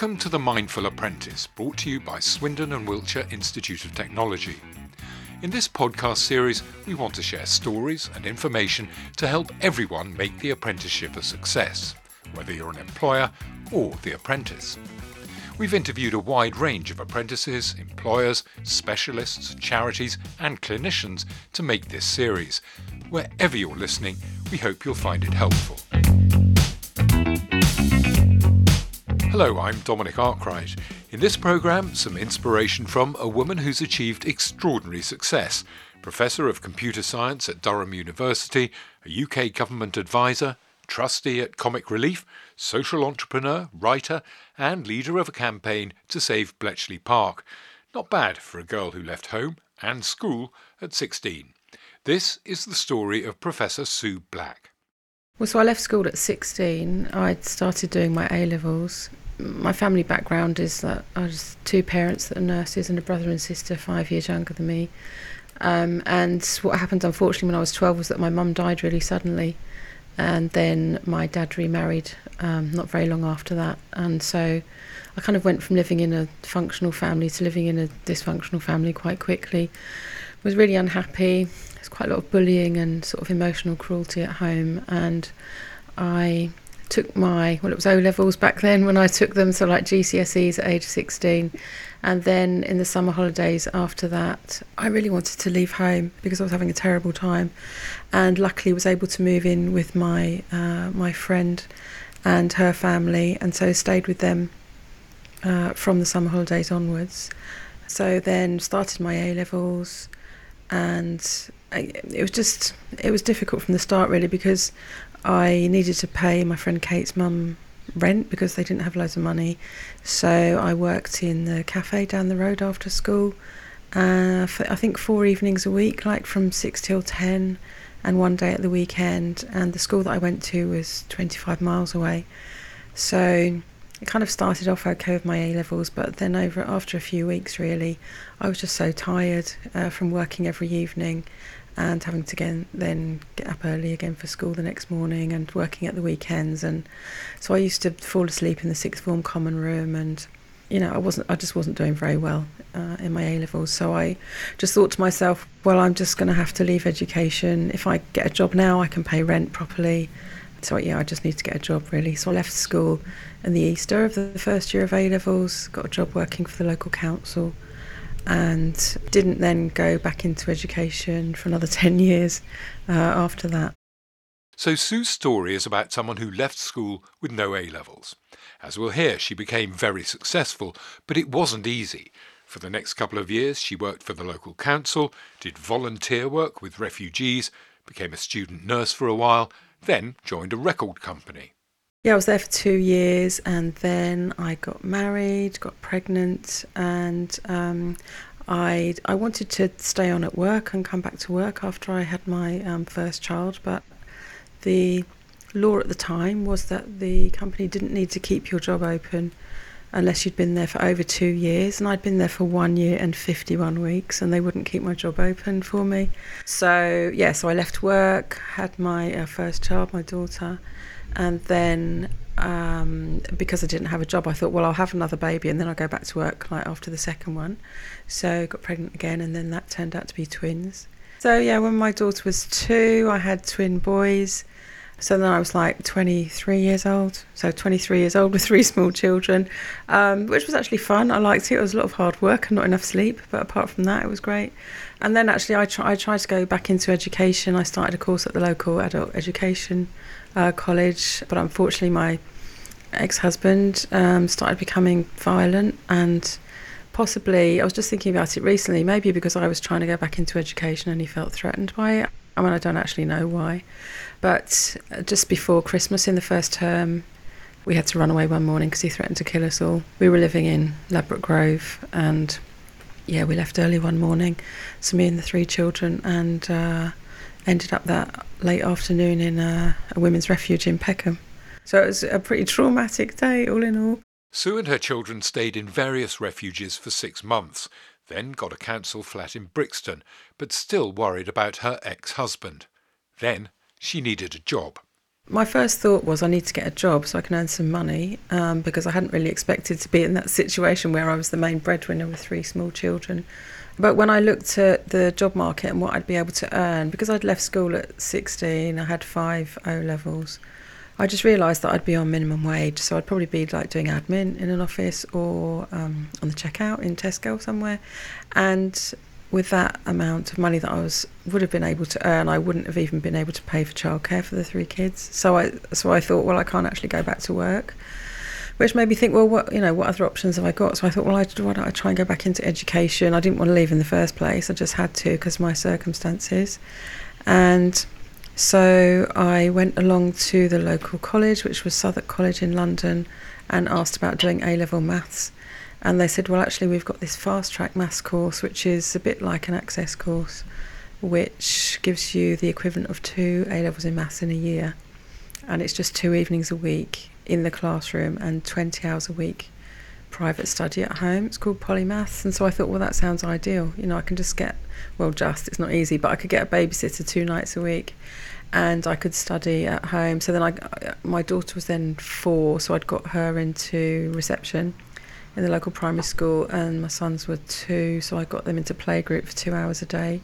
Welcome to The Mindful Apprentice, brought to you by Swindon and Wiltshire Institute of Technology. In this podcast series, we want to share stories and information to help everyone make the apprenticeship a success, whether you're an employer or the apprentice. We've interviewed a wide range of apprentices, employers, specialists, charities, and clinicians to make this series. Wherever you're listening, we hope you'll find it helpful. Hello, I'm Dominic Arkwright. In this programme, some inspiration from a woman who's achieved extraordinary success. Professor of Computer Science at Durham University, a UK government advisor, trustee at Comic Relief, social entrepreneur, writer, and leader of a campaign to save Bletchley Park. Not bad for a girl who left home and school at 16. This is the story of Professor Sue Black. Well, so I left school at 16. I'd started doing my A levels. My family background is that I was two parents that are nurses and a brother and sister five years younger than me. Um, and what happened, unfortunately, when I was 12 was that my mum died really suddenly. And then my dad remarried um, not very long after that. And so I kind of went from living in a functional family to living in a dysfunctional family quite quickly. Was really unhappy, there's quite a lot of bullying and sort of emotional cruelty at home. And I took my, well, it was O levels back then when I took them, so like GCSEs at age 16. And then in the summer holidays after that, I really wanted to leave home because I was having a terrible time. And luckily was able to move in with my, uh, my friend and her family, and so stayed with them uh, from the summer holidays onwards. So then started my A levels, and I, it was just it was difficult from the start really because I needed to pay my friend Kate's mum rent because they didn't have loads of money. So I worked in the cafe down the road after school. Uh, for, I think four evenings a week, like from six till ten, and one day at the weekend. And the school that I went to was 25 miles away. So it kind of started off okay with my A levels, but then over after a few weeks, really, I was just so tired uh, from working every evening and having to again then get up early again for school the next morning and working at the weekends. And so I used to fall asleep in the sixth form common room and you know I wasn't I just wasn't doing very well uh, in my A levels. So I just thought to myself well I'm just going to have to leave education. If I get a job now I can pay rent properly. So yeah I just need to get a job really. So I left school in the Easter of the first year of A levels got a job working for the local council and didn't then go back into education for another 10 years uh, after that. So Sue's story is about someone who left school with no A levels. As we'll hear, she became very successful, but it wasn't easy. For the next couple of years, she worked for the local council, did volunteer work with refugees, became a student nurse for a while, then joined a record company. Yeah, I was there for two years and then I got married, got pregnant, and um, I I wanted to stay on at work and come back to work after I had my um, first child, but the law at the time was that the company didn't need to keep your job open unless you'd been there for over two years, and I'd been there for one year and 51 weeks, and they wouldn't keep my job open for me. So, yeah, so I left work, had my uh, first child, my daughter, and then um, because I didn't have a job, I thought, well, I'll have another baby and then I'll go back to work like after the second one. So got pregnant again, and then that turned out to be twins. So yeah, when my daughter was two, I had twin boys. So then I was like 23 years old. So 23 years old with three small children, um, which was actually fun. I liked it. It was a lot of hard work and not enough sleep, but apart from that, it was great. And then actually, I, try, I tried to go back into education. I started a course at the local adult education uh, college, but unfortunately, my ex-husband um, started becoming violent and possibly I was just thinking about it recently maybe because I was trying to go back into education and he felt threatened by it. I mean I don't actually know why but uh, just before Christmas in the first term we had to run away one morning because he threatened to kill us all. We were living in Ladbroke Grove and yeah we left early one morning. So me and the three children and uh, ended up that late afternoon in a, a women's refuge in Peckham so it was a pretty traumatic day, all in all. Sue and her children stayed in various refuges for six months, then got a council flat in Brixton, but still worried about her ex husband. Then she needed a job. My first thought was I need to get a job so I can earn some money um, because I hadn't really expected to be in that situation where I was the main breadwinner with three small children. But when I looked at the job market and what I'd be able to earn, because I'd left school at 16, I had five O levels, I just realised that I'd be on minimum wage. So I'd probably be like doing admin in an office or um, on the checkout in Tesco somewhere. And with that amount of money that I was would have been able to earn, I wouldn't have even been able to pay for childcare for the three kids. So I so I thought, well, I can't actually go back to work, which made me think, well, what you know, what other options have I got? So I thought, well, I, why don't I try and go back into education? I didn't want to leave in the first place. I just had to because my circumstances, and so I went along to the local college, which was Southwark College in London, and asked about doing A level maths and they said, well, actually, we've got this fast track maths course, which is a bit like an access course, which gives you the equivalent of two A levels in maths in a year. And it's just two evenings a week in the classroom and 20 hours a week private study at home. It's called Polymaths. And so I thought, well, that sounds ideal. You know, I can just get, well, just, it's not easy, but I could get a babysitter two nights a week and I could study at home. So then I, uh, my daughter was then four, so I'd got her into reception in the local primary school, and my sons were two, so I got them into playgroup for two hours a day.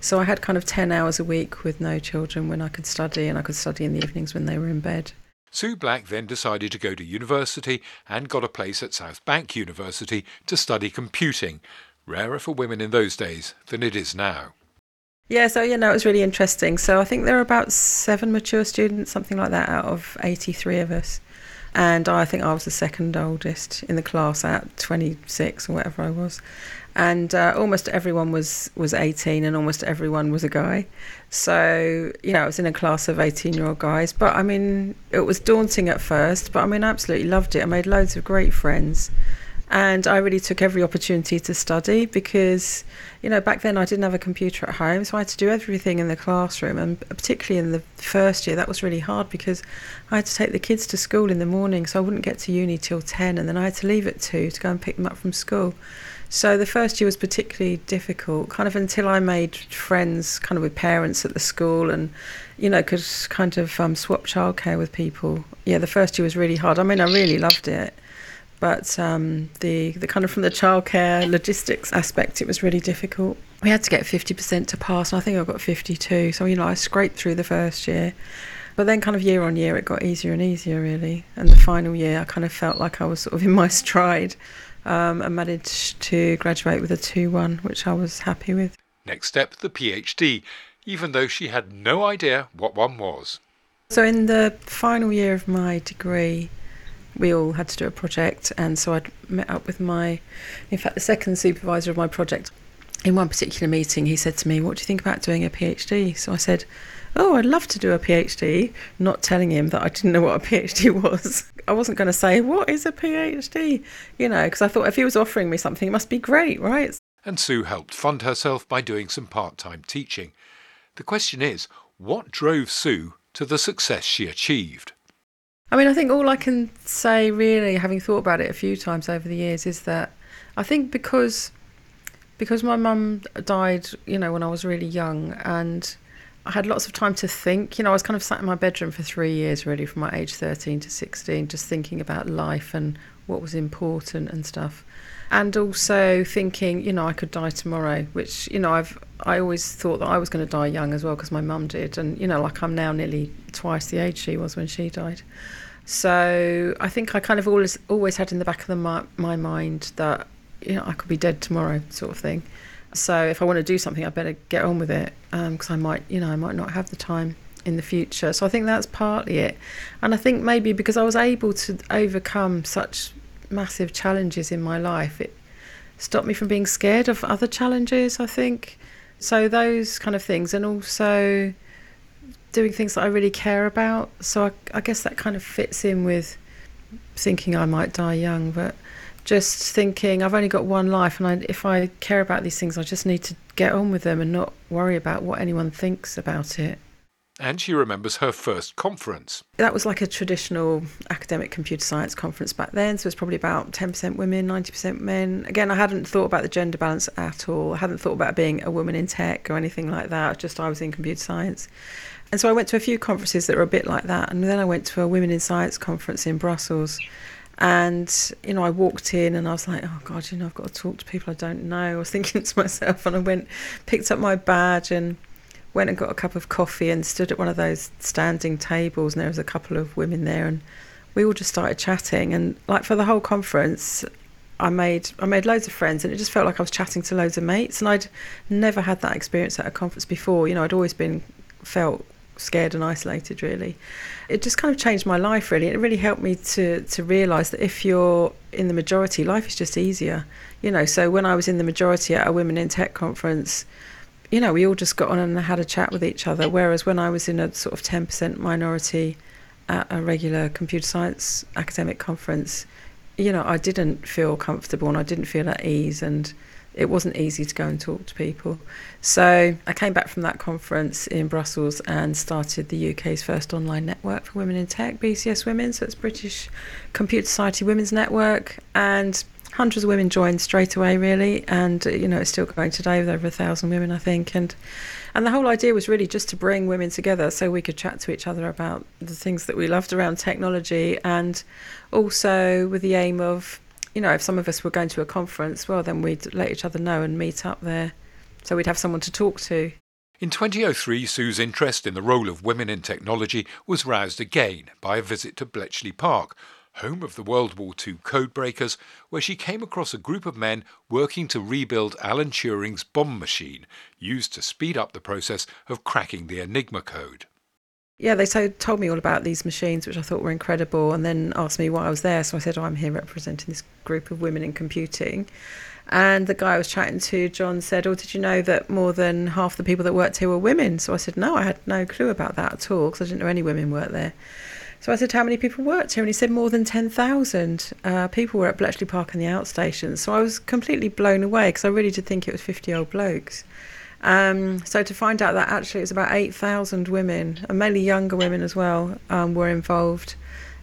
So I had kind of 10 hours a week with no children when I could study, and I could study in the evenings when they were in bed. Sue Black then decided to go to university and got a place at South Bank University to study computing, rarer for women in those days than it is now. Yeah, so you know, it was really interesting. So I think there are about seven mature students, something like that, out of 83 of us and I think I was the second oldest in the class at 26 or whatever I was. And uh, almost everyone was, was 18 and almost everyone was a guy. So, you know, I was in a class of 18 year old guys. But I mean, it was daunting at first, but I mean, I absolutely loved it. I made loads of great friends. And I really took every opportunity to study because, you know, back then I didn't have a computer at home, so I had to do everything in the classroom. And particularly in the first year, that was really hard because I had to take the kids to school in the morning, so I wouldn't get to uni till 10, and then I had to leave at 2 to go and pick them up from school. So the first year was particularly difficult, kind of until I made friends kind of with parents at the school and, you know, could kind of um, swap childcare with people. Yeah, the first year was really hard. I mean, I really loved it but um, the the kind of from the childcare logistics aspect, it was really difficult. We had to get fifty percent to pass, and I think I got fifty two. So you know, I scraped through the first year, but then kind of year on year, it got easier and easier really. And the final year, I kind of felt like I was sort of in my stride, um, and managed to graduate with a two one, which I was happy with. Next step, the PhD, even though she had no idea what one was. So in the final year of my degree we all had to do a project, and so I'd met up with my, in fact, the second supervisor of my project. In one particular meeting, he said to me, "What do you think about doing a PhD?" So I said, "Oh, I'd love to do a PhD." Not telling him that I didn't know what a PhD was. I wasn't going to say, "What is a PhD?" You know, because I thought if he was offering me something, it must be great, right? And Sue helped fund herself by doing some part-time teaching. The question is, what drove Sue to the success she achieved? I mean, I think all I can say, really, having thought about it a few times over the years, is that I think because because my mum died, you know, when I was really young, and I had lots of time to think. You know, I was kind of sat in my bedroom for three years, really, from my age thirteen to sixteen, just thinking about life and what was important and stuff and also thinking, you know, I could die tomorrow, which you know I've I always thought that I was going to die young as well because my mum did, and you know, like I'm now nearly twice the age she was when she died. So I think I kind of always always had in the back of the, my, my mind that you know I could be dead tomorrow, sort of thing. So if I want to do something, I better get on with it because um, I might, you know, I might not have the time in the future. So I think that's partly it, and I think maybe because I was able to overcome such massive challenges in my life. It stopped me from being scared of other challenges, I think. So, those kind of things, and also doing things that I really care about. So, I, I guess that kind of fits in with thinking I might die young, but just thinking I've only got one life, and I, if I care about these things, I just need to get on with them and not worry about what anyone thinks about it. And she remembers her first conference. That was like a traditional academic computer science conference back then. So it was probably about 10% women, 90% men. Again, I hadn't thought about the gender balance at all. I hadn't thought about being a woman in tech or anything like that. Just I was in computer science. And so I went to a few conferences that were a bit like that. And then I went to a Women in Science conference in Brussels. And, you know, I walked in and I was like, oh, God, you know, I've got to talk to people I don't know. I was thinking to myself, and I went, picked up my badge and went and got a cup of coffee and stood at one of those standing tables. And there was a couple of women there. And we all just started chatting. And, like, for the whole conference, I made I made loads of friends and it just felt like I was chatting to loads of mates and I'd never had that experience at a conference before. You know, I'd always been felt scared and isolated really. It just kind of changed my life really. It really helped me to to realize that if you're in the majority life is just easier you know. So when i was in the majority at a women in tech conference you know we all just got on and had a chat with each other whereas when i was in a sort of 10% minority at a regular computer science academic conference you know i didn't feel comfortable and i didn't feel at ease. And it wasn't easy to go and talk to people. So I came back from that conference in Brussels and started the UK's first online network for women in tech, BCS Women. So it's British Computer Society Women's Network. And hundreds of women joined straight away, really. And, you know, it's still going today with over a thousand women, I think. And and the whole idea was really just to bring women together so we could chat to each other about the things that we loved around technology and also with the aim of you know, if some of us were going to a conference, well, then we'd let each other know and meet up there. So we'd have someone to talk to. In 2003, Sue's interest in the role of women in technology was roused again by a visit to Bletchley Park, home of the World War II codebreakers, where she came across a group of men working to rebuild Alan Turing's Bombe machine, used to speed up the process of cracking the Enigma code yeah, they so, told me all about these machines, which I thought were incredible, and then asked me why I was there. So I said, oh, I'm here representing this group of women in computing. And the guy I was chatting to, John, said, Oh, did you know that more than half the people that worked here were women? So I said, No, I had no clue about that at all because I didn't know any women worked there. So I said, How many people worked here? And he said, More than 10,000 uh, people were at Bletchley Park and the outstations. So I was completely blown away because I really did think it was 50 old blokes. Um, so to find out that actually it's about 8,000 women, and mainly younger women as well, um, were involved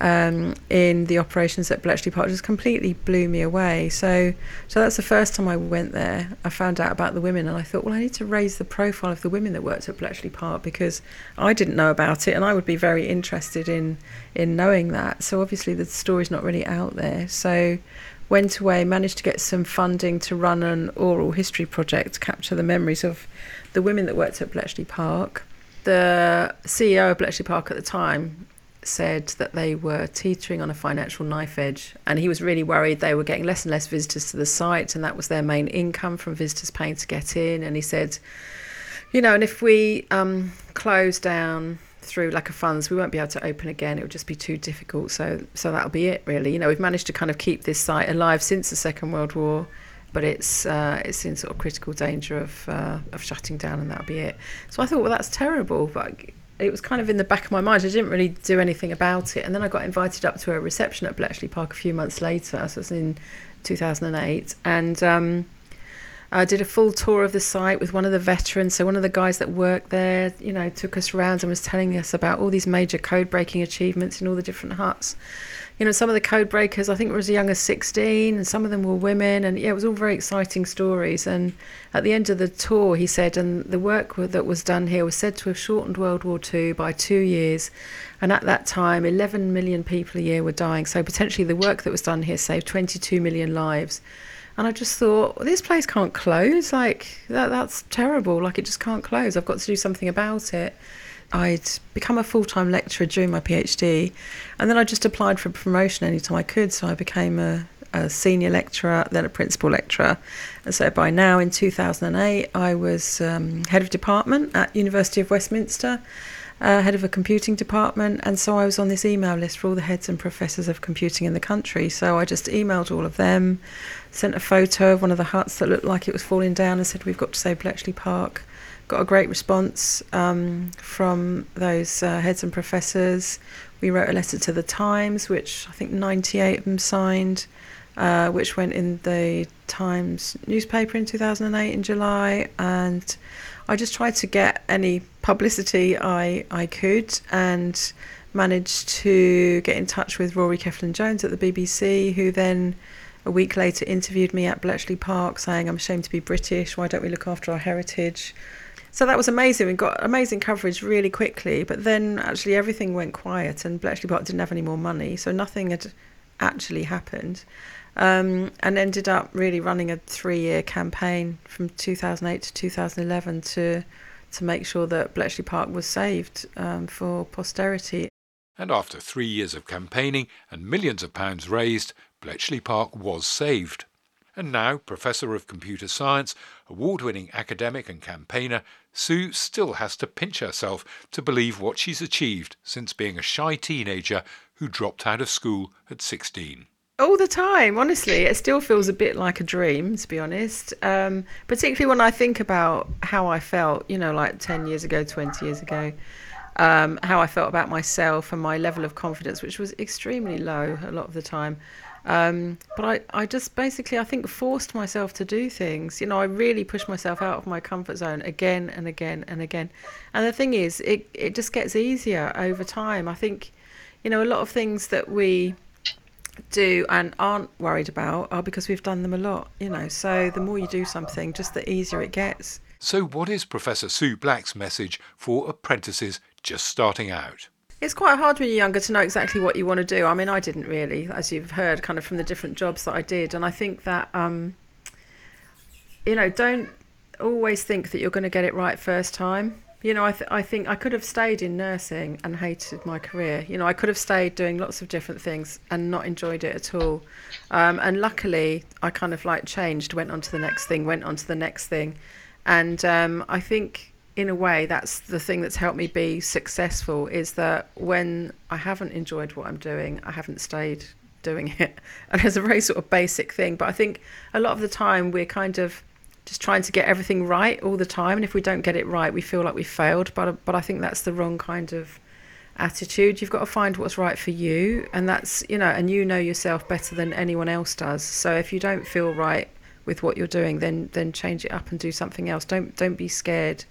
um, in the operations at Bletchley Park just completely blew me away. So, so that's the first time I went there. I found out about the women, and I thought, well, I need to raise the profile of the women that worked at Bletchley Park because I didn't know about it, and I would be very interested in in knowing that. So obviously the story's not really out there. So went away, managed to get some funding to run an oral history project to capture the memories of the women that worked at Bletchley Park. The CEO of Bletchley Park at the time said that they were teetering on a financial knife edge, and he was really worried they were getting less and less visitors to the site, and that was their main income from visitors paying to get in. And he said, you know, and if we um, close down through lack of funds, we won't be able to open again. It would just be too difficult. So, so that'll be it, really. You know, we've managed to kind of keep this site alive since the Second World War, but it's uh, it's in sort of critical danger of uh, of shutting down, and that'll be it. So I thought, well, that's terrible, but it was kind of in the back of my mind. I didn't really do anything about it, and then I got invited up to a reception at Bletchley Park a few months later. So it was in 2008, and. Um, I did a full tour of the site with one of the veterans. So one of the guys that worked there, you know, took us around and was telling us about all these major code breaking achievements in all the different huts. You know, some of the code breakers I think were as young as 16, and some of them were women, and yeah, it was all very exciting stories. And at the end of the tour, he said, and the work that was done here was said to have shortened World War II by two years. And at that time, 11 million people a year were dying. So potentially the work that was done here saved 22 million lives. And I just thought, well, this place can't close. Like, that, that's terrible. Like, it just can't close. I've got to do something about it. I'd become a full time lecturer during my PhD, and then I just applied for promotion anytime I could. So I became a, a senior lecturer, then a principal lecturer. And so by now, in 2008, I was um, head of department at University of Westminster uh, head of a computing department, and so I was on this email list for all the heads and professors of computing in the country. So I just emailed all of them, sent a photo of one of the huts that looked like it was falling down, and said, We've got to save Bletchley Park. Got a great response um, from those uh, heads and professors. We wrote a letter to the Times, which I think 98 of them signed. uh, which went in the Times newspaper in 2008 in July, and I just tried to get any publicity I I could, and managed to get in touch with Rory Cellan Jones at the BBC, who then a week later interviewed me at Bletchley Park saying, I'm ashamed to be British, why don't we look after our heritage? So that was amazing. We got amazing coverage really quickly, but then actually everything went quiet and Bletchley Park didn't have any more money, so nothing had actually happened. Um, and ended up really running a three-year campaign from 2008 to 2011 to to make sure that Bletchley Park was saved um, for posterity. And after three years of campaigning and millions of pounds raised, Bletchley Park was saved. And now, Professor of Computer Science, award winning academic and campaigner, Sue still has to pinch herself to believe what she's achieved since being a shy teenager who dropped out of school at 16 all the time honestly it still feels a bit like a dream to be honest um, particularly when i think about how i felt you know like 10 years ago 20 years ago um, how I felt about myself and my level of confidence, which was extremely low a lot of the time. Um, but I, I just basically, I think, forced myself to do things. You know, I really pushed myself out of my comfort zone again and again and again. And the thing is, it, it just gets easier over time. I think, you know, a lot of things that we do and aren't worried about are because we've done them a lot, you know. So the more you do something, just the easier it gets. So, what is Professor Sue Black's message for apprentices just starting out? It's quite hard when you're younger to know exactly what you want to do. I mean, I didn't really, as you've heard, kind of from the different jobs that I did. And I think that, um, you know, don't always think that you're going to get it right first time. You know, I, th- I think I could have stayed in nursing and hated my career. You know, I could have stayed doing lots of different things and not enjoyed it at all. Um, and luckily, I kind of like changed, went on to the next thing, went on to the next thing. And um, I think in a way, that's the thing that's helped me be successful is that when I haven't enjoyed what I'm doing, I haven't stayed doing it. And it's a very sort of basic thing. But I think a lot of the time we're kind of just trying to get everything right all the time. And if we don't get it right, we feel like we failed. But, but I think that's the wrong kind of attitude. You've got to find what's right for you. And that's, you know, and you know yourself better than anyone else does. So if you don't feel right with what you're doing, then, then change it up and do something else. Don't, don't be scared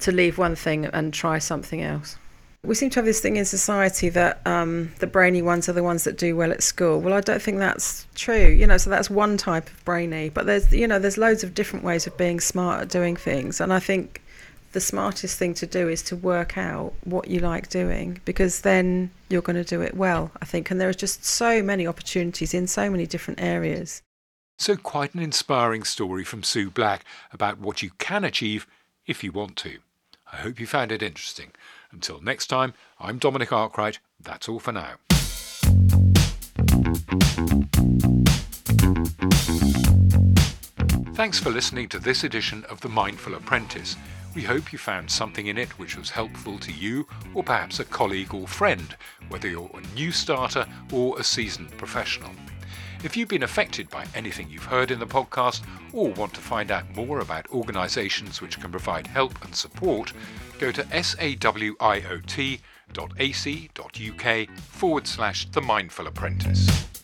to leave one thing and try something else. We seem to have this thing in society that um, the brainy ones are the ones that do well at school. Well, I don't think that's true. You know, so that's one type of brainy, but there's you know there's loads of different ways of being smart at doing things, and I think the smartest thing to do is to work out what you like doing because then you're going to do it well. I think, and there are just so many opportunities in so many different areas. So, quite an inspiring story from Sue Black about what you can achieve if you want to. I hope you found it interesting. Until next time, I'm Dominic Arkwright. That's all for now. Thanks for listening to this edition of The Mindful Apprentice. We hope you found something in it which was helpful to you or perhaps a colleague or friend, whether you're a new starter or a seasoned professional. If you've been affected by anything you've heard in the podcast or want to find out more about organisations which can provide help and support, go to sawiot.ac.uk forward slash The Mindful Apprentice.